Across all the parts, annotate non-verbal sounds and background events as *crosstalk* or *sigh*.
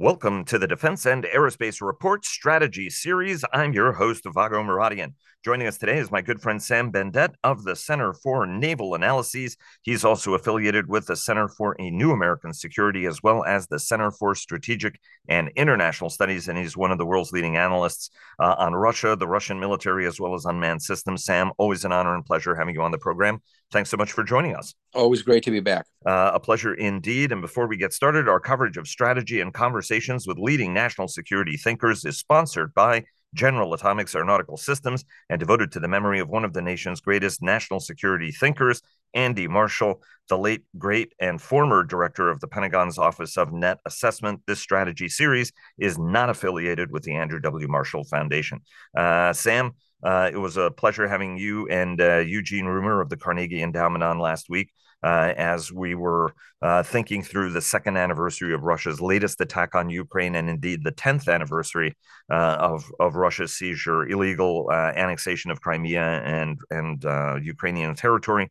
Welcome to the Defense and Aerospace Report Strategy Series. I'm your host, Vago Muradian. Joining us today is my good friend Sam Bendett of the Center for Naval Analyses. He's also affiliated with the Center for a New American Security as well as the Center for Strategic and International Studies, and he's one of the world's leading analysts uh, on Russia, the Russian military, as well as unmanned systems. Sam, always an honor and pleasure having you on the program. Thanks so much for joining us. Always great to be back. Uh, a pleasure indeed. And before we get started, our coverage of strategy and conversations with leading national security thinkers is sponsored by General Atomics Aeronautical Systems and devoted to the memory of one of the nation's greatest national security thinkers, Andy Marshall, the late, great, and former director of the Pentagon's Office of Net Assessment. This strategy series is not affiliated with the Andrew W. Marshall Foundation. Uh, Sam, uh, it was a pleasure having you and uh, Eugene Rumer of the Carnegie Endowment on last week uh, as we were uh, thinking through the second anniversary of Russia's latest attack on Ukraine and indeed the 10th anniversary uh, of, of Russia's seizure, illegal uh, annexation of Crimea and, and Ukrainian territory.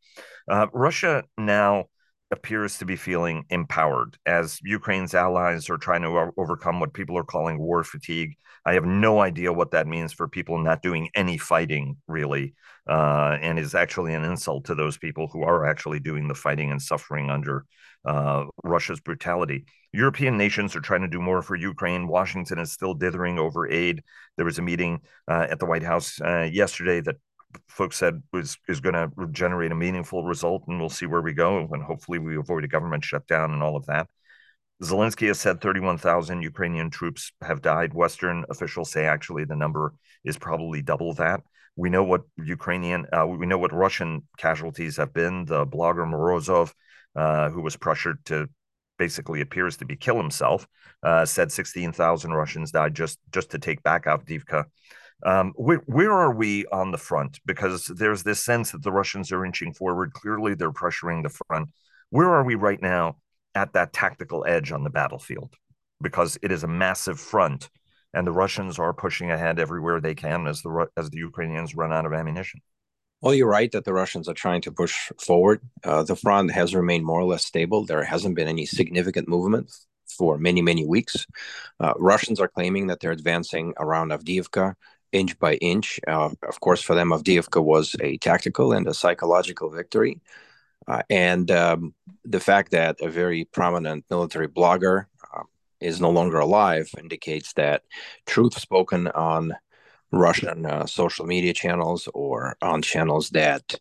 Russia now appears to be feeling empowered as Ukraine's allies are trying to overcome what people are calling war fatigue. I have no idea what that means for people not doing any fighting, really, uh, and is actually an insult to those people who are actually doing the fighting and suffering under uh, Russia's brutality. European nations are trying to do more for Ukraine. Washington is still dithering over aid. There was a meeting uh, at the White House uh, yesterday that folks said was is going to generate a meaningful result, and we'll see where we go. And hopefully, we avoid a government shutdown and all of that. Zelensky has said 31,000 Ukrainian troops have died. Western officials say actually the number is probably double that. We know what Ukrainian, uh, we know what Russian casualties have been. The blogger Morozov, uh, who was pressured to basically appears to be kill himself, uh, said 16,000 Russians died just just to take back Avdiivka. Um, where, where are we on the front? Because there's this sense that the Russians are inching forward. Clearly, they're pressuring the front. Where are we right now at that tactical edge on the battlefield? Because it is a massive front, and the Russians are pushing ahead everywhere they can as the as the Ukrainians run out of ammunition. Well, you're right that the Russians are trying to push forward. Uh, the front has remained more or less stable. There hasn't been any significant movement for many, many weeks. Uh, Russians are claiming that they're advancing around Avdiivka inch by inch. Uh, of course, for them, Avdiivka was a tactical and a psychological victory. Uh, and um, the fact that a very prominent military blogger uh, is no longer alive indicates that truth spoken on Russian uh, social media channels or on channels that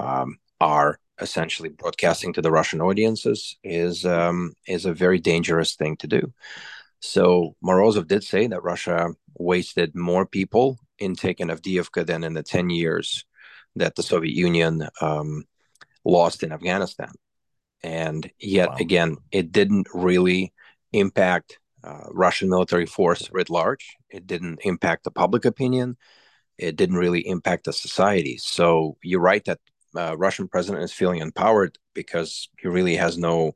um, are essentially broadcasting to the Russian audiences is um, is a very dangerous thing to do. So Morozov did say that Russia wasted more people in taking of Avdiivka than in the 10 years that the Soviet Union um, lost in Afghanistan. And yet wow. again, it didn't really impact uh, Russian military force writ large. It didn't impact the public opinion. It didn't really impact the society. So you're right that uh, Russian president is feeling empowered because he really has no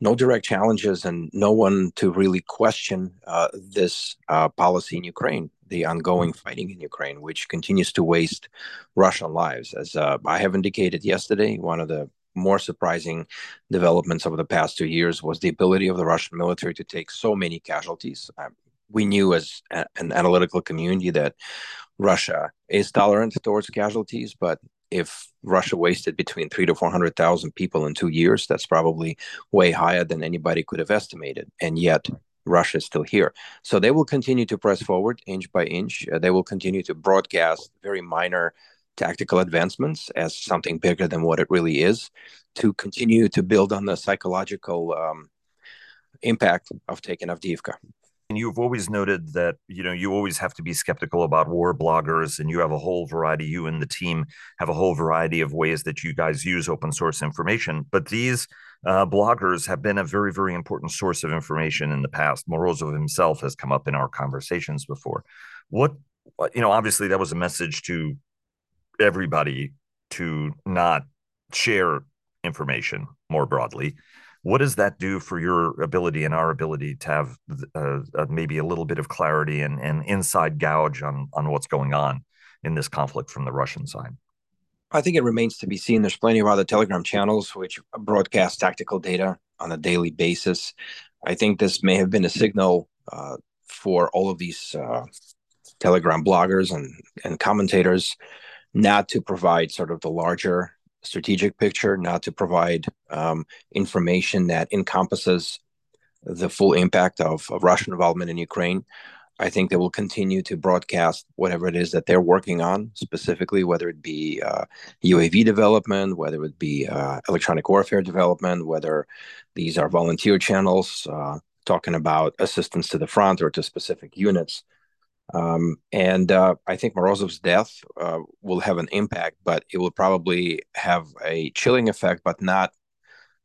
no direct challenges and no one to really question uh, this uh, policy in Ukraine, the ongoing mm-hmm. fighting in Ukraine, which continues to waste Russian lives. As uh, I have indicated yesterday, one of the more surprising developments over the past two years was the ability of the Russian military to take so many casualties. Um, we knew as a, an analytical community that Russia is tolerant towards casualties, but if Russia wasted between three to 400,000 people in two years, that's probably way higher than anybody could have estimated. And yet, Russia is still here. So they will continue to press forward inch by inch. Uh, they will continue to broadcast very minor tactical advancements as something bigger than what it really is to continue to build on the psychological um, impact of taking Avdiivka. And you've always noted that you know you always have to be skeptical about war bloggers, and you have a whole variety. You and the team have a whole variety of ways that you guys use open source information. But these uh, bloggers have been a very, very important source of information in the past. Morozov himself has come up in our conversations before. What, you know, obviously that was a message to everybody to not share information more broadly what does that do for your ability and our ability to have uh, uh, maybe a little bit of clarity and, and inside gouge on on what's going on in this conflict from the Russian side? I think it remains to be seen. There's plenty of other Telegram channels which broadcast tactical data on a daily basis. I think this may have been a signal uh, for all of these uh, Telegram bloggers and, and commentators not to provide sort of the larger strategic picture, not to provide um, information that encompasses the full impact of, of Russian involvement in Ukraine. I think they will continue to broadcast whatever it is that they're working on, specifically, whether it be uh, UAV development, whether it be uh, electronic warfare development, whether these are volunteer channels uh, talking about assistance to the front or to specific units. Um, and uh, I think Morozov's death uh, will have an impact, but it will probably have a chilling effect, but not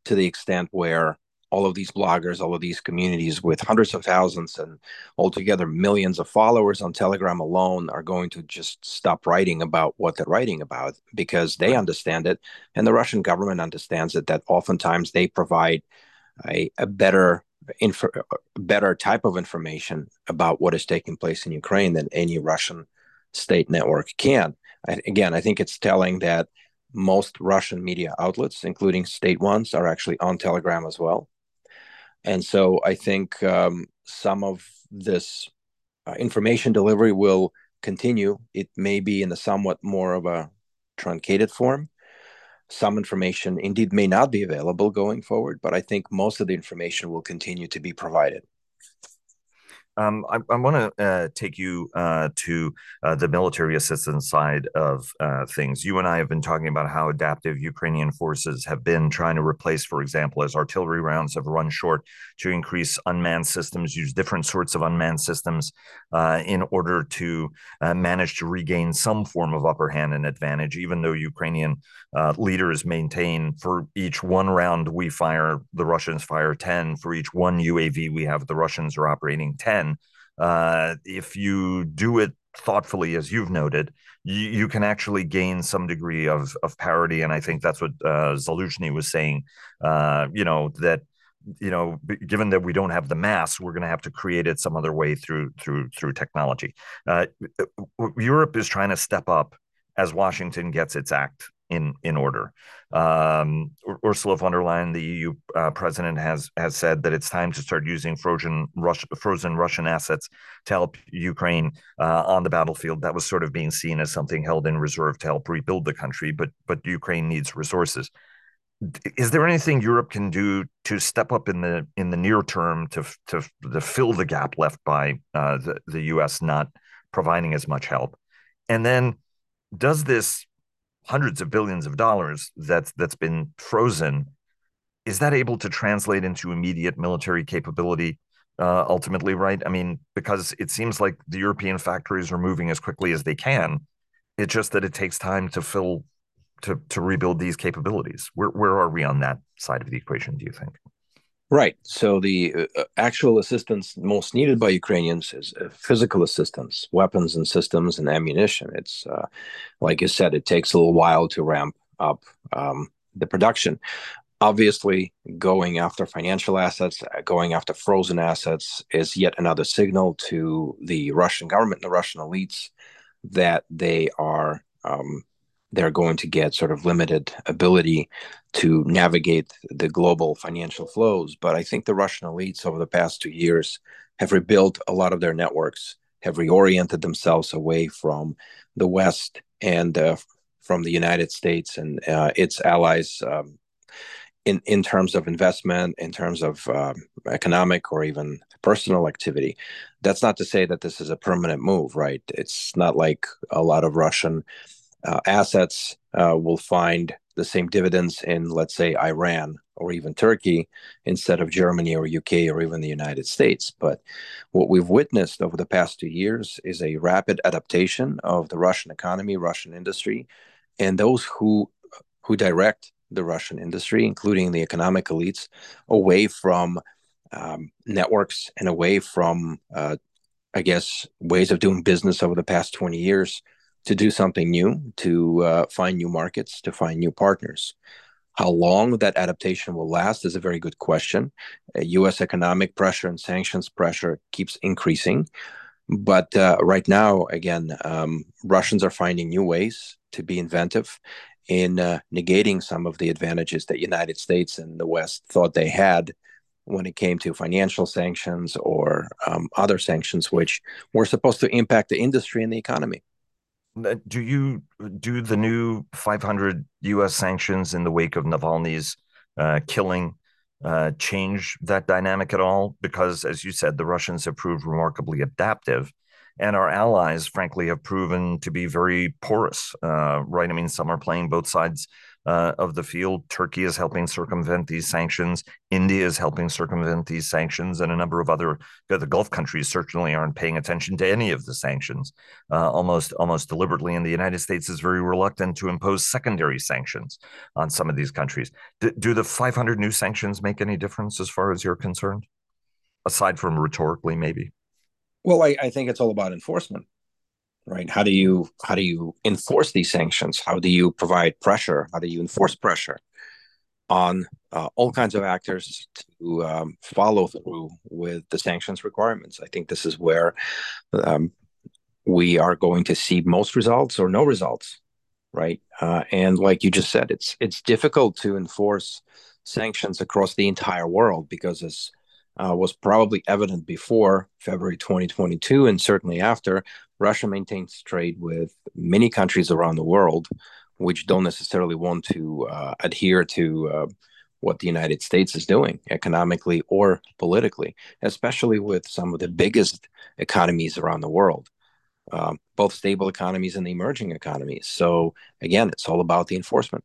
to the extent where all of these bloggers, all of these communities with hundreds of thousands and altogether millions of followers on Telegram alone are going to just stop writing about what they're writing about because they understand it. And the Russian government understands it that oftentimes they provide a, a better info, better type of information about what is taking place in Ukraine than any Russian state network can. I, again, I think it's telling that most Russian media outlets, including state ones, are actually on Telegram as well. And so I think um, some of this uh, information delivery will continue. It may be in a somewhat more of a truncated form. Some information indeed may not be available going forward, but I think most of the information will continue to be provided. Um, I, I want to uh, take you uh, to uh, the military assistance side of uh, things. You and I have been talking about how adaptive Ukrainian forces have been trying to replace, for example, as artillery rounds have run short, to increase unmanned systems, use different sorts of unmanned systems uh, in order to uh, manage to regain some form of upper hand and advantage, even though Ukrainian leaders maintain for each one round we fire, the Russians fire 10. For each one UAV we have, the Russians are operating 10 uh, if you do it thoughtfully, as you've noted, you, you, can actually gain some degree of of parity. And I think that's what uh, Zaluzhny was saying. Uh, you know that you know given that we don't have the mass we're going to have to create it some other way through through through technology uh, europe is trying to step up as washington gets its act in in order. Um, Ursula von der Leyen, the EU uh, president, has has said that it's time to start using frozen Russia, frozen Russian assets to help Ukraine uh, on the battlefield. That was sort of being seen as something held in reserve to help rebuild the country, but but Ukraine needs resources. Is there anything Europe can do to step up in the in the near term to to, to fill the gap left by uh, the the U.S. not providing as much help? And then, does this hundreds of billions of dollars that's that's been frozen is that able to translate into immediate military capability uh, ultimately right? I mean because it seems like the european factories are moving as quickly as they can. It's just that it takes time to fill to to rebuild these capabilities. Where where are we on that side of the equation do you think Right. So the uh, actual assistance most needed by Ukrainians is uh, physical assistance, weapons and systems and ammunition. It's uh, like you said, it takes a little while to ramp up um, the production. Obviously, going after financial assets, uh, going after frozen assets is yet another signal to the Russian government and the Russian elites that they are um, they're going to get sort of limited ability to navigate the global financial flows. But I think the Russian elites over the past two years have rebuilt a lot of their networks, have reoriented themselves away from the West and uh, from the United States and uh, its allies. Um, in, in terms of investment, in terms of um, economic or even personal activity. That's not to say that this is a permanent move, right? It's not like a lot of Russian uh, assets uh, will find the same dividends in, let's say, Iran or even Turkey instead of Germany or UK or even the United States. But what we've witnessed over the past two years is a rapid adaptation of the Russian economy, Russian industry, and those who who direct the Russian industry, including the economic elites, away from um, networks and away from, uh, I guess, ways of doing business over the past 20 years to do something new, to uh, find new markets, to find new partners. How long that adaptation will last is a very good question. Uh, U.S. economic pressure and sanctions pressure keeps increasing. But uh, right now, again, um, Russians are finding new ways to be inventive in uh, negating some of the advantages that United States and the West thought they had when it came to financial sanctions or um, other sanctions, which were supposed to impact the industry and the economy. Do you do the new 500 U.S. sanctions in the wake of Navalny's uh, killing uh, change that dynamic at all? Because, as you said, the Russians have proved remarkably adaptive, and our allies, frankly, have proven to be very porous. Uh, right? I mean, some are playing both sides uh, of the field. Turkey is helping circumvent these sanctions. India is helping circumvent these sanctions, and a number of other the Gulf countries certainly aren't paying attention to any of the sanctions, uh, almost almost deliberately. And the United States is very reluctant to impose secondary sanctions on some of these countries. D- do the 500 new sanctions make any difference as far as you're concerned, aside from rhetorically, maybe? Well, I, I think it's all about enforcement right? How do you how do you enforce these sanctions? How do you provide pressure? How do you enforce pressure on uh, all kinds of actors to um, follow through with the sanctions requirements? I think this is where um, we are going to see most results or no results right? Uh, and like you just said it's it's difficult to enforce sanctions across the entire world because as uh, was probably evident before February 2022 and certainly after. Russia maintains trade with many countries around the world, which don't necessarily want to uh, adhere to uh, what the United States is doing economically or politically, especially with some of the biggest economies around the world. Um, both stable economies and the emerging economies. So again, it's all about the enforcement.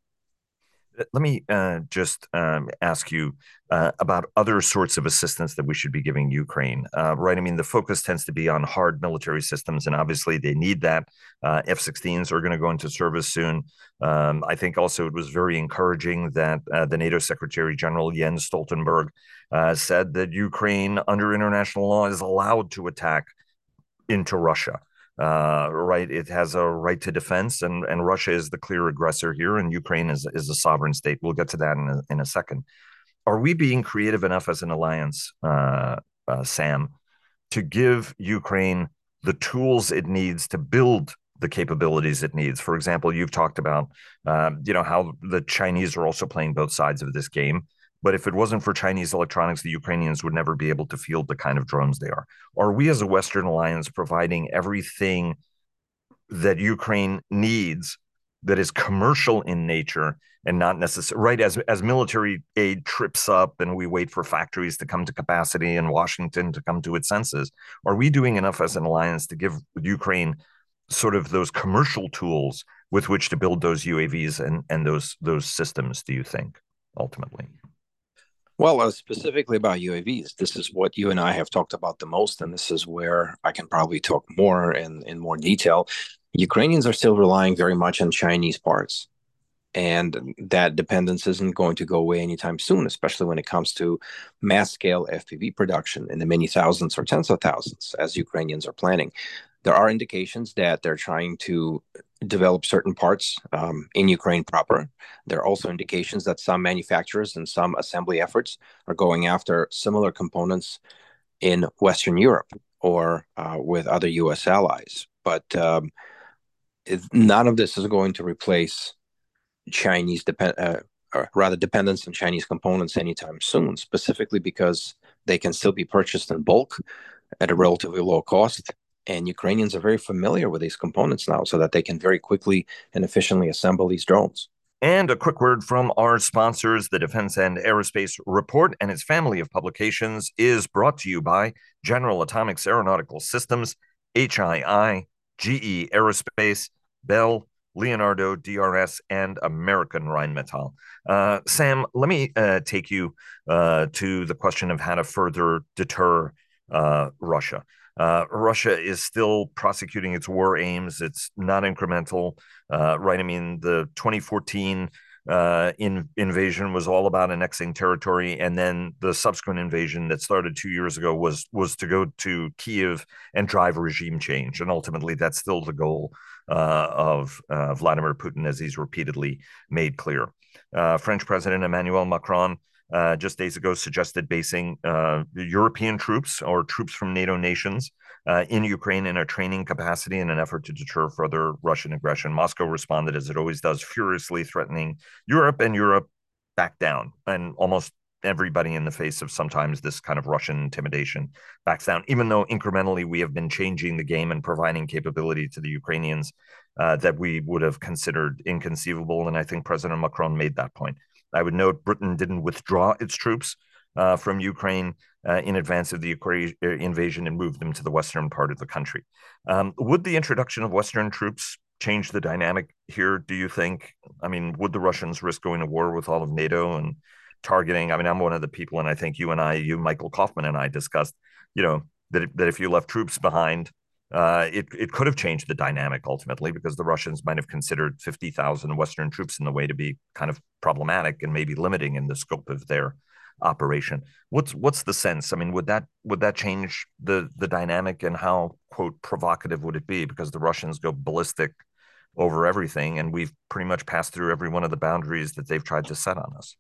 Let me uh, just um, ask you uh, about other sorts of assistance that we should be giving Ukraine, uh, right? I mean, the focus tends to be on hard military systems, and obviously they need that. Uh, F 16s are going to go into service soon. Um, I think also it was very encouraging that uh, the NATO Secretary General Jens Stoltenberg uh, said that Ukraine, under international law, is allowed to attack into Russia uh, right? It has a right to defense, and and Russia is the clear aggressor here, and Ukraine is is a sovereign state. We'll get to that in a, in a second. Are we being creative enough as an alliance, uh, uh, Sam, to give Ukraine the tools it needs to build the capabilities it needs? For example, you've talked about, um, you know, how the Chinese are also playing both sides of this game. But if it wasn't for Chinese electronics, the Ukrainians would never be able to field the kind of drones they are. Are we, as a Western alliance, providing everything that Ukraine needs that is commercial in nature and not necessary right as as military aid trips up and we wait for factories to come to capacity and Washington to come to its senses are we doing enough as an alliance to give Ukraine sort of those commercial tools with which to build those UAVs and and those those systems do you think ultimately well, uh, specifically about UAVs, this is what you and I have talked about the most, and this is where I can probably talk more in, in more detail. Ukrainians are still relying very much on Chinese parts, and that dependence isn't going to go away anytime soon, especially when it comes to mass scale FPV production in the many thousands or tens of thousands, as Ukrainians are planning. There are indications that they're trying to develop certain parts um, in Ukraine proper. There are also indications that some manufacturers and some assembly efforts are going after similar components in Western Europe or uh, with other US allies. But um, none of this is going to replace Chinese depend, uh, or rather dependence on Chinese components anytime soon, specifically because they can still be purchased in bulk at a relatively low cost and Ukrainians are very familiar with these components now so that they can very quickly and efficiently assemble these drones. And a quick word from our sponsors. The Defense and Aerospace Report and its family of publications is brought to you by General Atomics Aeronautical Systems, HII, GE Aerospace, Bell, Leonardo, DRS, and American Rheinmetall. Uh, Sam, let me uh, take you uh, to the question of how to further deter uh, Russia. Uh, Russia is still prosecuting its war aims. It's not incremental, uh, right? I mean, the 2014 uh, in, invasion was all about annexing territory, and then the subsequent invasion that started two years ago was was to go to Kiev and drive regime change, and ultimately that's still the goal uh, of uh, Vladimir Putin, as he's repeatedly made clear. Uh, French President Emmanuel Macron uh, just days ago suggested basing uh, European troops or troops from NATO nations uh, in Ukraine in a training capacity in an effort to deter further Russian aggression. Moscow responded, as it always does, furiously threatening Europe, and Europe backed down and almost everybody in the face of sometimes this kind of Russian intimidation backs down, even though incrementally we have been changing the game and providing capability to the Ukrainians uh, that we would have considered inconceivable. And I think President Macron made that point. I would note Britain didn't withdraw its troops uh, from Ukraine uh, in advance of the Ukraine uh, invasion and moved them to the western part of the country. Um, would the introduction of Western troops change the dynamic here? Do you think? I mean, would the Russians risk going to war with all of NATO and targeting? I mean, I'm one of the people, and I think you and I, you, Michael Kaufman, and I discussed, you know, that that if you left troops behind, uh, it it could have changed the dynamic ultimately because the Russians might have considered 50,000 Western troops in the way to be kind of problematic and maybe limiting in the scope of their operation. What's what's the sense? I mean, would that would that change the the dynamic and how quote provocative would it be? Because the Russians go ballistic over everything, and we've pretty much passed through every one of the boundaries that they've tried to set on us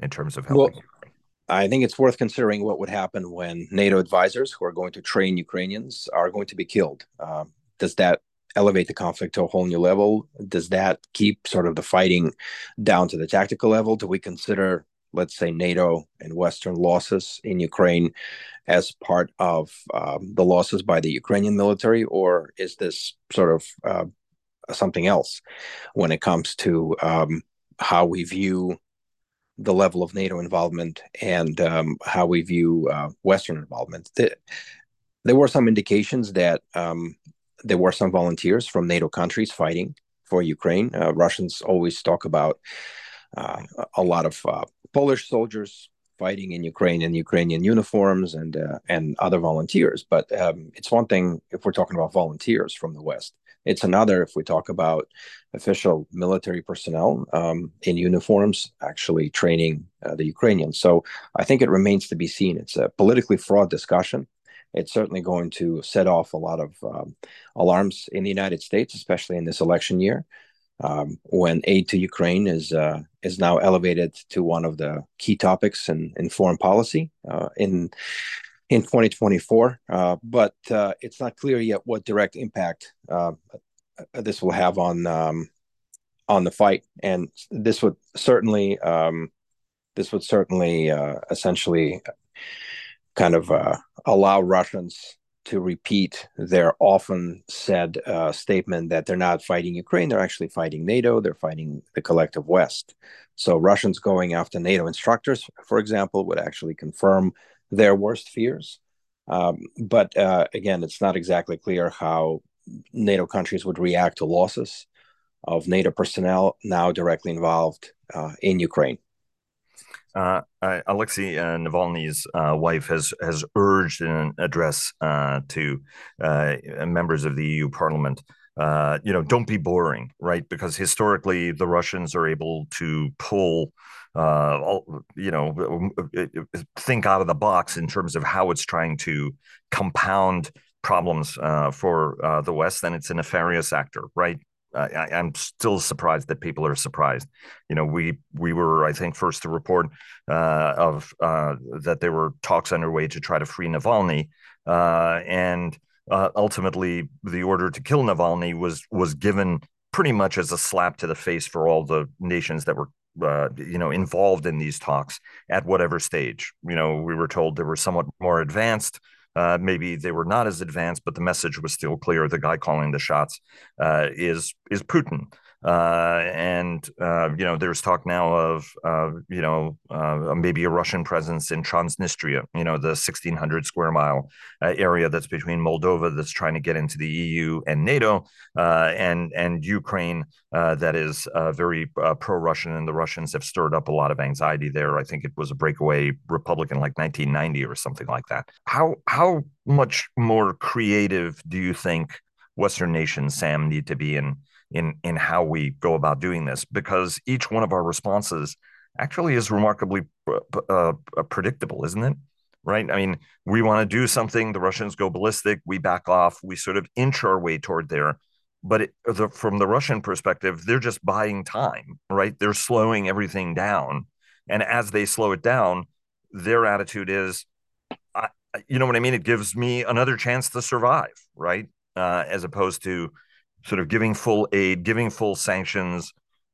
in terms of helping. Well, I think it's worth considering what would happen when NATO advisors who are going to train Ukrainians are going to be killed. Uh, does that elevate the conflict to a whole new level? Does that keep sort of the fighting down to the tactical level? Do we consider let's say NATO and Western losses in Ukraine as part of um, the losses by the Ukrainian military, or is this sort of uh, something else when it comes to um, how we view the level of NATO involvement and um, how we view uh, Western involvement? The, there were some indications that um, there were some volunteers from NATO countries fighting for Ukraine. Uh, Russians always talk about uh, a lot of uh, Polish soldiers fighting in Ukraine in Ukrainian uniforms and uh, and other volunteers. But um, it's one thing if we're talking about volunteers from the West. It's another if we talk about official military personnel um, in uniforms actually training uh, the Ukrainians. So I think it remains to be seen. It's a politically fraught discussion. It's certainly going to set off a lot of um, alarms in the United States, especially in this election year um, when aid to Ukraine is uh, is now elevated to one of the key topics in, in foreign policy uh, in in 2024. Uh, but uh, it's not clear yet what direct impact uh, this will have on um, on the fight, and this would certainly um, this would certainly uh, essentially kind of allow Russians to repeat their often said uh, statement that they're not fighting Ukraine, they're actually fighting NATO, they're fighting the collective West. So Russians going after NATO instructors, for example, would actually confirm their worst fears. Um, but uh, again, it's not exactly clear how NATO countries would react to losses of NATO personnel now directly involved uh, in Ukraine. Uh, Alexei uh, Navalny's uh, wife has has urged in an address uh, to uh, members of the EU Parliament, uh, you know, don't be boring, right? Because historically, the Russians are able to pull, all, you know, think out of the box in terms of how it's trying to compound problems for the West. Then it's a nefarious actor, right? I, am still surprised that people are surprised. You know, we we were, I think, first to report uh, of uh, that there were talks underway to try to free Navalny, uh, and uh, ultimately the order to kill Navalny was was given pretty much as a slap to the face for all the nations that were uh, you know involved in these talks at whatever stage. You know, we were told they were somewhat more advanced. Uh, maybe they were not as advanced, but the message was still clear. The guy calling the shots uh, is is Putin. Uh, and uh, you know, there's talk now of uh, you know uh, maybe a Russian presence in Transnistria, you know, the 1,600 square mile uh, area that's between Moldova that's trying to get into the EU and NATO, uh, and and Ukraine that is very pro-Russian, and the Russians have stirred up a lot of anxiety there. I think it was a breakaway Republican like 1990 or something like that. How how much more creative do you think Western nations, Sam, need to be in? In in how we go about doing this because each one of our responses actually is remarkably uh, uh, predictable, isn't it? Right? I mean, we want to do something, the Russians go ballistic, we back off, we sort of inch our way toward there. But it, the, from the Russian perspective, they're just buying time, right? They're slowing everything down, and as they slow it down, their attitude is, I, you know what I mean? It gives me another chance to survive, right? Uh, as opposed to sort of giving full aid, giving full sanctions,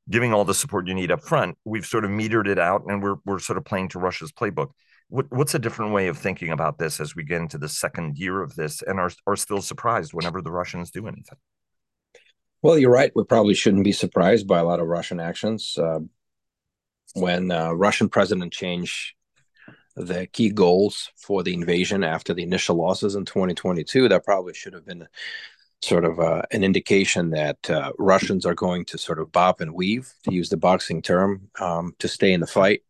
giving all the support you need up front. We've sort of metered it out, and we're we're sort of playing to Russia's playbook. What, what's a different way of thinking about this as we get into the second year of this, and are are still surprised whenever the Russians do anything? Well, you're right. We probably shouldn't be surprised by a lot of Russian actions. Uh, when uh, Russian president changed the key goals for the invasion after the initial losses in 2022, that probably should have been sort of uh, an indication that uh, Russians are going to sort of bob and weave, to use the boxing term, um, to stay in the fight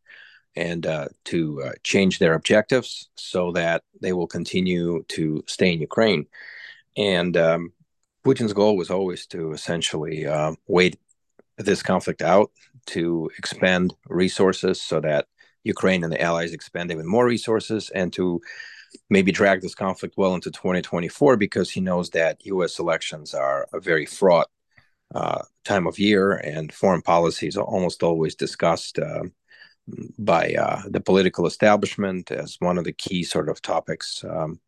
and uh, to uh, change their objectives so that they will continue to stay in Ukraine. And um, Putin's goal was always to essentially uh, wait this conflict out, to expend resources so that Ukraine and the allies expend even more resources, and to maybe drag this conflict well into 2024 because he knows that U.S. elections are a very fraught uh, time of year, and foreign policy is almost always discussed uh, by uh, the political establishment as one of the key sort of topics um,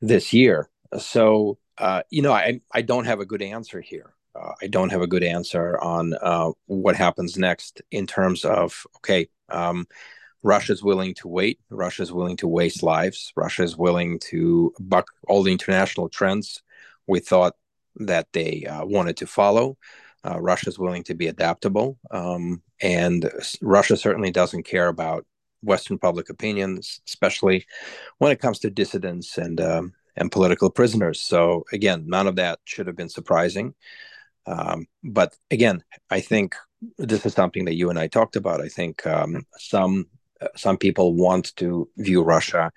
this year. So, uh, you know, I, I don't have a good answer here. Uh, I don't have a good answer on uh, what happens next in terms of, okay, um, Russia's willing to wait. Russia's willing to waste lives. Russia is willing to buck all the international trends we thought that they uh, wanted to follow. Uh, Russia's willing to be adaptable. Um, and Russia certainly doesn't care about Western public opinions, especially when it comes to dissidents and um, and political prisoners. So again, none of that should have been surprising. Um, but again, I think this is something that you and I talked about. I think um, some some people want to view Russia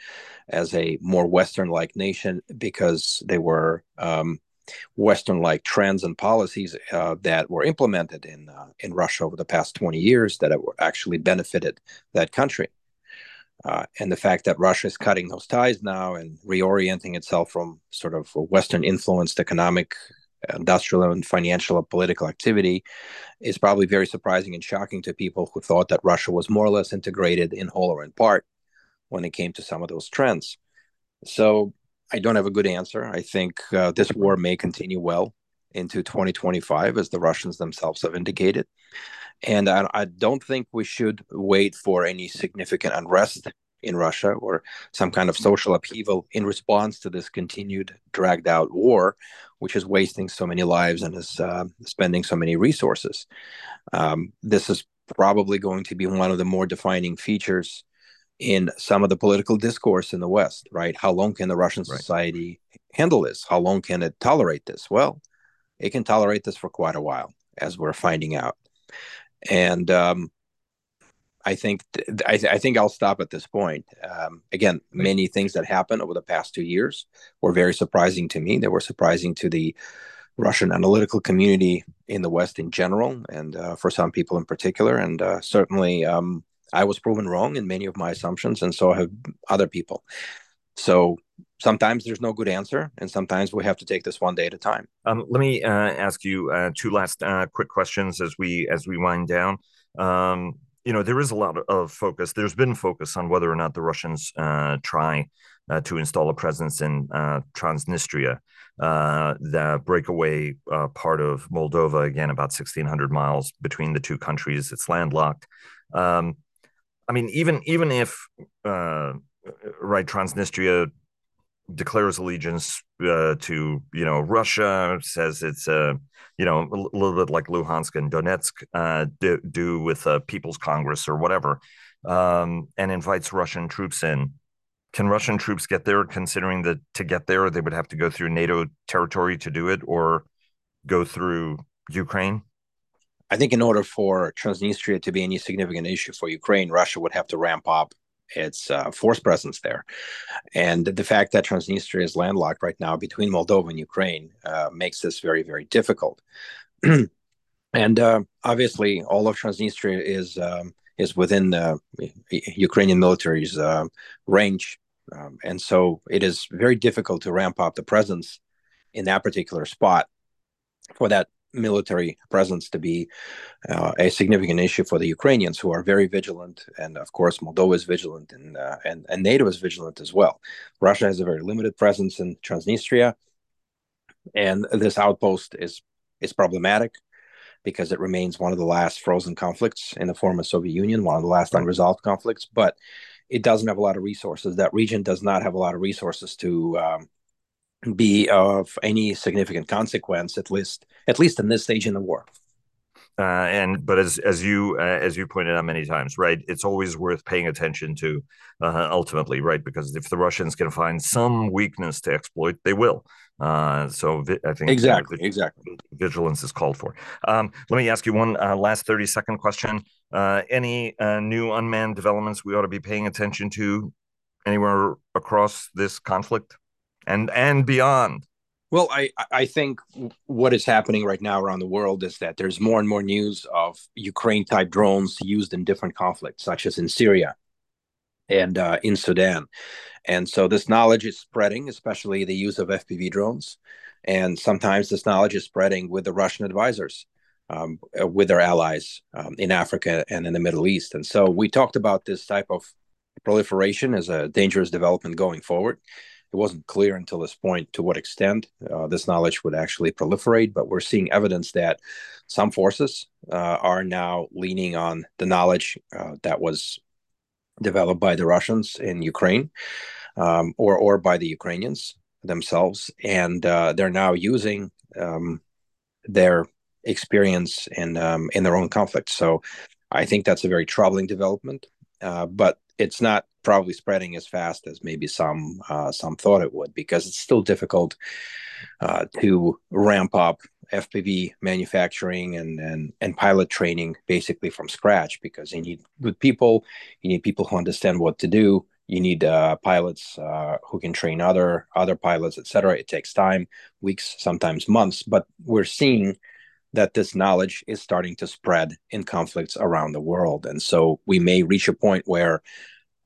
as a more Western-like nation because they were um, Western-like trends and policies uh, that were implemented in uh, in Russia over the past 20 years that actually benefited that country. Uh, and the fact that Russia is cutting those ties now and reorienting itself from sort of Western influenced economic industrial and financial and political activity is probably very surprising and shocking to people who thought that Russia was more or less integrated in whole or in part when it came to some of those trends. So I don't have a good answer. I think uh, this war may continue well into 2025, as the Russians themselves have indicated. And I, I don't think we should wait for any significant unrest in Russia or some kind of social upheaval in response to this continued dragged out war, which is wasting so many lives and is uh, spending so many resources. Um, this is probably going to be one of the more defining features in some of the political discourse in the West, right? How long can the Russian right. society handle this? How long can it tolerate this? Well, it can tolerate this for quite a while, as we're finding out. And um, I think th- I, th- I, think I'll stop at this point. Um, again, many things that happened over the past two years were very surprising to me. They were surprising to the Russian analytical community in the West in general, and uh, for some people in particular. And uh, certainly, um, I was proven wrong in many of my assumptions, and so have other people. So sometimes there's no good answer, and sometimes we have to take this one day at a time. Um, let me uh, ask you uh, two last uh, quick questions as we as we wind down. Um, you know, there is a lot of focus. There's been focus on whether or not the Russians uh, try uh, to install a presence in uh, Transnistria, uh, the breakaway uh, part of Moldova, again, about 1,600 miles between the two countries. It's landlocked. Um, I mean, even even if uh, right Transnistria declares allegiance uh, to you know Russia, says it's a uh, you know a little bit like Luhansk and Donetsk uh, do, do, with a People's Congress or whatever, um, and invites Russian troops in. Can Russian troops get there? Considering that to get there, they would have to go through NATO territory to do it, or go through Ukraine. I think in order for Transnistria to be any significant issue for Ukraine, Russia would have to ramp up its uh, force presence there. And the fact that Transnistria is landlocked right now between Moldova and Ukraine uh, makes this very, very difficult. *clears throat* and uh, obviously, all of Transnistria is um, is within the Ukrainian military's uh, range, um, and so it is very difficult to ramp up the presence in that particular spot for that military presence to be uh, a significant issue for the Ukrainians, who are very vigilant, and of course Moldova is vigilant, and uh, and and NATO is vigilant as well. Russia has a very limited presence in Transnistria, and this outpost is is problematic. because it remains one of the last frozen conflicts in the former Soviet Union, one of the last unresolved conflicts. But it doesn't have a lot of resources. That region does not have a lot of resources to um, be of any significant consequence, at least at least in this stage in the war. Uh, and but as as you uh, as you pointed out many times, right? It's always worth paying attention to uh, ultimately, right? Because if the Russians can find some weakness to exploit, they will. Uh, so vi- I think exactly, exactly, vigilance is called for. Um, let me ask you one uh, last thirty second question. Uh, any new unmanned developments we ought to be paying attention to anywhere across this conflict and and beyond? Well, I, I think what is happening right now around the world is that there's more and more news of Ukraine type drones used in different conflicts, such as in Syria and uh, in Sudan. And so this knowledge is spreading, especially the use of FPV drones. And sometimes this knowledge is spreading with the Russian advisors, um, uh, with their allies um, in Africa and in the Middle East. And so we talked about this type of proliferation as a dangerous development going forward it wasn't clear until this point to what extent uh, this knowledge would actually proliferate, but we're seeing evidence that some forces uh, are now leaning on the knowledge uh, that was developed by the Russians in Ukraine um, or or by the Ukrainians themselves, and uh, they're now using um, their experience in um, in their own conflict. So, I think that's a very troubling development. Uh, but it's not probably spreading as fast as maybe some uh, some thought it would because it's still difficult uh, to ramp up FPV manufacturing and, and and pilot training basically from scratch because you need good people, you need people who understand what to do, you need uh, pilots uh, who can train other other pilots, etc. It takes time, weeks, sometimes months, but we're seeing that this knowledge is starting to spread in conflicts around the world. And so we may reach a point where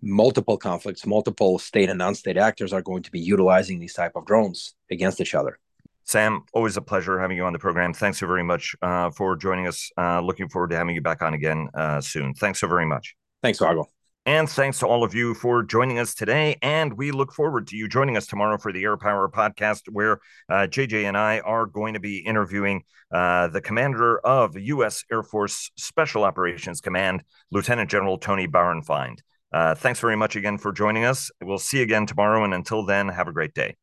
multiple conflicts, multiple state and non-state actors are going to be utilizing these type of drones against each other. Sam, always a pleasure having you on the program. Thanks so very much uh, for joining us. Uh, looking forward to having you back on again uh, soon. Thanks so very much. Thanks, Vago. And thanks to all of you for joining us today. And we look forward to you joining us tomorrow for the Air Power podcast, where uh, JJ and I are going to be interviewing uh, the commander of U.S. Air Force Special Operations Command, Lieutenant General Tony Bauernfeind. Uh, thanks very much again for joining us. We'll see you again tomorrow. And until then, have a great day.